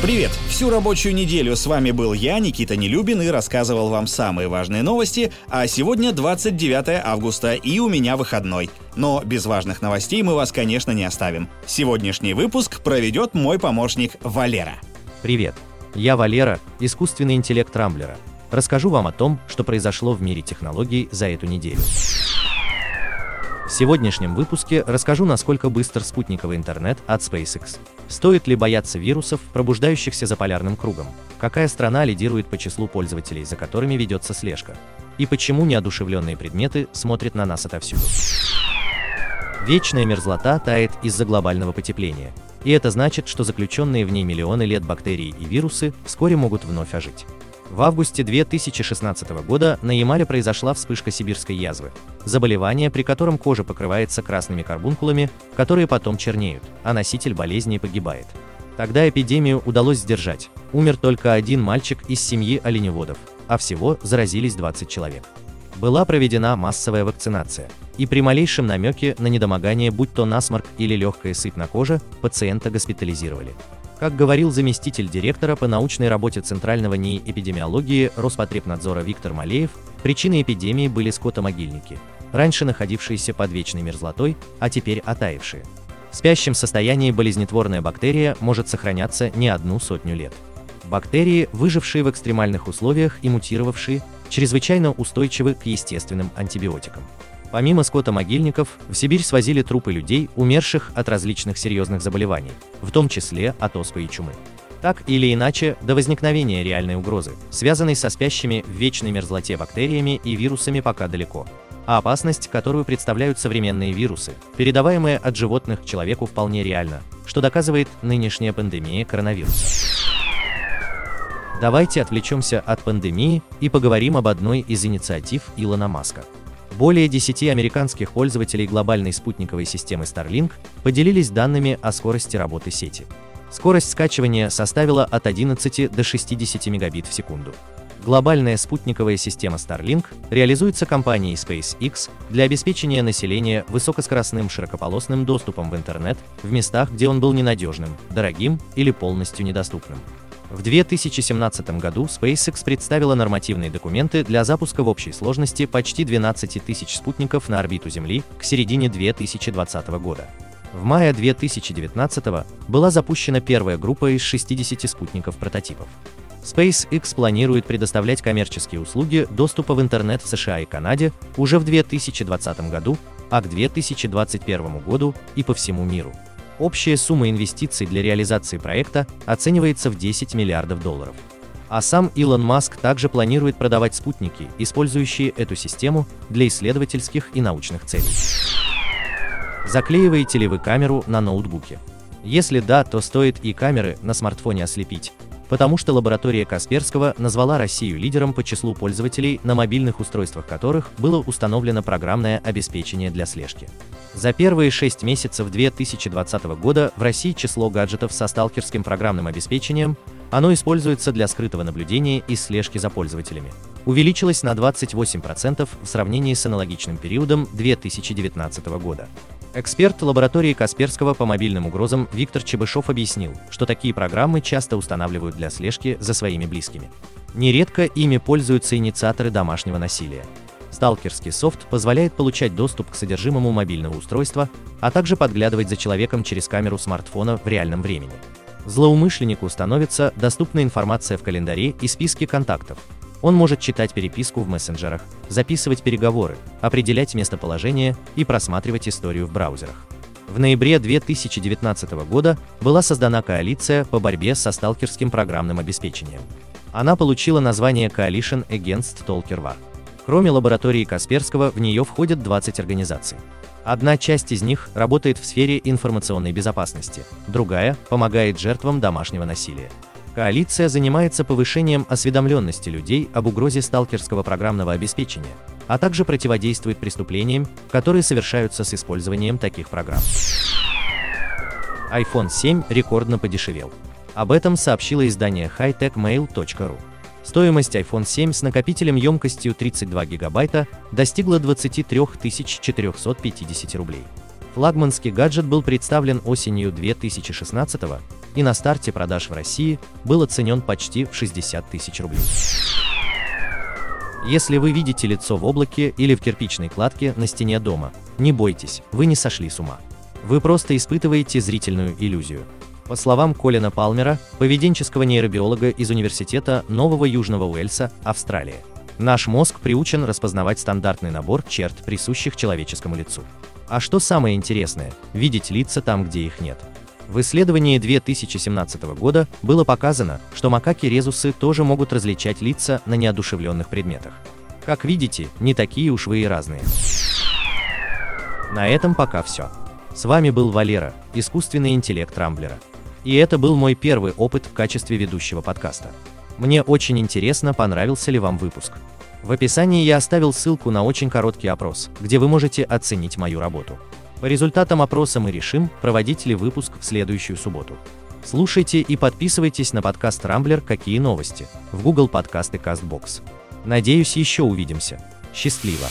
Привет! Всю рабочую неделю с вами был я, Никита Нелюбин, и рассказывал вам самые важные новости, а сегодня 29 августа, и у меня выходной. Но без важных новостей мы вас, конечно, не оставим. Сегодняшний выпуск проведет мой помощник Валера. Привет! Я Валера, искусственный интеллект Рамблера. Расскажу вам о том, что произошло в мире технологий за эту неделю. В сегодняшнем выпуске расскажу, насколько быстр спутниковый интернет от SpaceX. Стоит ли бояться вирусов, пробуждающихся за полярным кругом? Какая страна лидирует по числу пользователей, за которыми ведется слежка? И почему неодушевленные предметы смотрят на нас отовсюду? Вечная мерзлота тает из-за глобального потепления. И это значит, что заключенные в ней миллионы лет бактерии и вирусы вскоре могут вновь ожить. В августе 2016 года на Ямале произошла вспышка сибирской язвы, заболевание, при котором кожа покрывается красными карбункулами, которые потом чернеют, а носитель болезни погибает. Тогда эпидемию удалось сдержать. Умер только один мальчик из семьи оленеводов, а всего заразились 20 человек. Была проведена массовая вакцинация, и при малейшем намеке на недомогание, будь то насморк или легкая сыпь на коже, пациента госпитализировали. Как говорил заместитель директора по научной работе Центрального НИИ эпидемиологии Роспотребнадзора Виктор Малеев, причиной эпидемии были скотомогильники, раньше находившиеся под вечной мерзлотой, а теперь оттаившие. В спящем состоянии болезнетворная бактерия может сохраняться не одну сотню лет. Бактерии, выжившие в экстремальных условиях и мутировавшие, чрезвычайно устойчивы к естественным антибиотикам. Помимо скота-могильников, в Сибирь свозили трупы людей, умерших от различных серьезных заболеваний, в том числе от оспы и чумы. Так или иначе, до возникновения реальной угрозы, связанной со спящими в вечной мерзлоте бактериями и вирусами пока далеко. А опасность, которую представляют современные вирусы, передаваемые от животных к человеку вполне реальна, что доказывает нынешняя пандемия коронавируса. Давайте отвлечемся от пандемии и поговорим об одной из инициатив Илона Маска. Более 10 американских пользователей глобальной спутниковой системы Starlink поделились данными о скорости работы сети. Скорость скачивания составила от 11 до 60 мегабит в секунду. Глобальная спутниковая система Starlink реализуется компанией SpaceX для обеспечения населения высокоскоростным широкополосным доступом в интернет в местах, где он был ненадежным, дорогим или полностью недоступным. В 2017 году SpaceX представила нормативные документы для запуска в общей сложности почти 12 тысяч спутников на орбиту Земли к середине 2020 года. В мае 2019 была запущена первая группа из 60 спутников-прототипов. SpaceX планирует предоставлять коммерческие услуги доступа в интернет в США и Канаде уже в 2020 году, а к 2021 году и по всему миру. Общая сумма инвестиций для реализации проекта оценивается в 10 миллиардов долларов. А сам Илон Маск также планирует продавать спутники, использующие эту систему для исследовательских и научных целей. Заклеиваете ли вы камеру на ноутбуке? Если да, то стоит и камеры на смартфоне ослепить, потому что лаборатория Касперского назвала Россию лидером по числу пользователей, на мобильных устройствах которых было установлено программное обеспечение для слежки. За первые 6 месяцев 2020 года в России число гаджетов со сталкерским программным обеспечением, оно используется для скрытого наблюдения и слежки за пользователями, увеличилось на 28% в сравнении с аналогичным периодом 2019 года. Эксперт лаборатории Касперского по мобильным угрозам Виктор Чебышев объяснил, что такие программы часто устанавливают для слежки за своими близкими. Нередко ими пользуются инициаторы домашнего насилия. Сталкерский софт позволяет получать доступ к содержимому мобильного устройства, а также подглядывать за человеком через камеру смартфона в реальном времени. Злоумышленнику становится доступна информация в календаре и списке контактов, он может читать переписку в мессенджерах, записывать переговоры, определять местоположение и просматривать историю в браузерах. В ноябре 2019 года была создана коалиция по борьбе со сталкерским программным обеспечением. Она получила название Coalition Against Stalker War. Кроме лаборатории Касперского, в нее входят 20 организаций. Одна часть из них работает в сфере информационной безопасности, другая помогает жертвам домашнего насилия. Коалиция занимается повышением осведомленности людей об угрозе сталкерского программного обеспечения, а также противодействует преступлениям, которые совершаются с использованием таких программ. iPhone 7 рекордно подешевел. Об этом сообщило издание hightechmail.ru. Стоимость iPhone 7 с накопителем емкостью 32 гигабайта достигла 23 450 рублей. Флагманский гаджет был представлен осенью 2016 и на старте продаж в России был оценен почти в 60 тысяч рублей. Если вы видите лицо в облаке или в кирпичной кладке на стене дома, не бойтесь, вы не сошли с ума. Вы просто испытываете зрительную иллюзию. По словам Колина Палмера, поведенческого нейробиолога из Университета Нового Южного Уэльса, Австралия, наш мозг приучен распознавать стандартный набор черт, присущих человеческому лицу. А что самое интересное, видеть лица там, где их нет. В исследовании 2017 года было показано, что макаки-резусы тоже могут различать лица на неодушевленных предметах. Как видите, не такие уж вы и разные. На этом пока все. С вами был Валера, искусственный интеллект Рамблера. И это был мой первый опыт в качестве ведущего подкаста. Мне очень интересно, понравился ли вам выпуск. В описании я оставил ссылку на очень короткий опрос, где вы можете оценить мою работу. По результатам опроса мы решим, проводить ли выпуск в следующую субботу. Слушайте и подписывайтесь на подкаст Рамблер «Какие новости» в Google Подкаст и CastBox. Надеюсь, еще увидимся. Счастливо!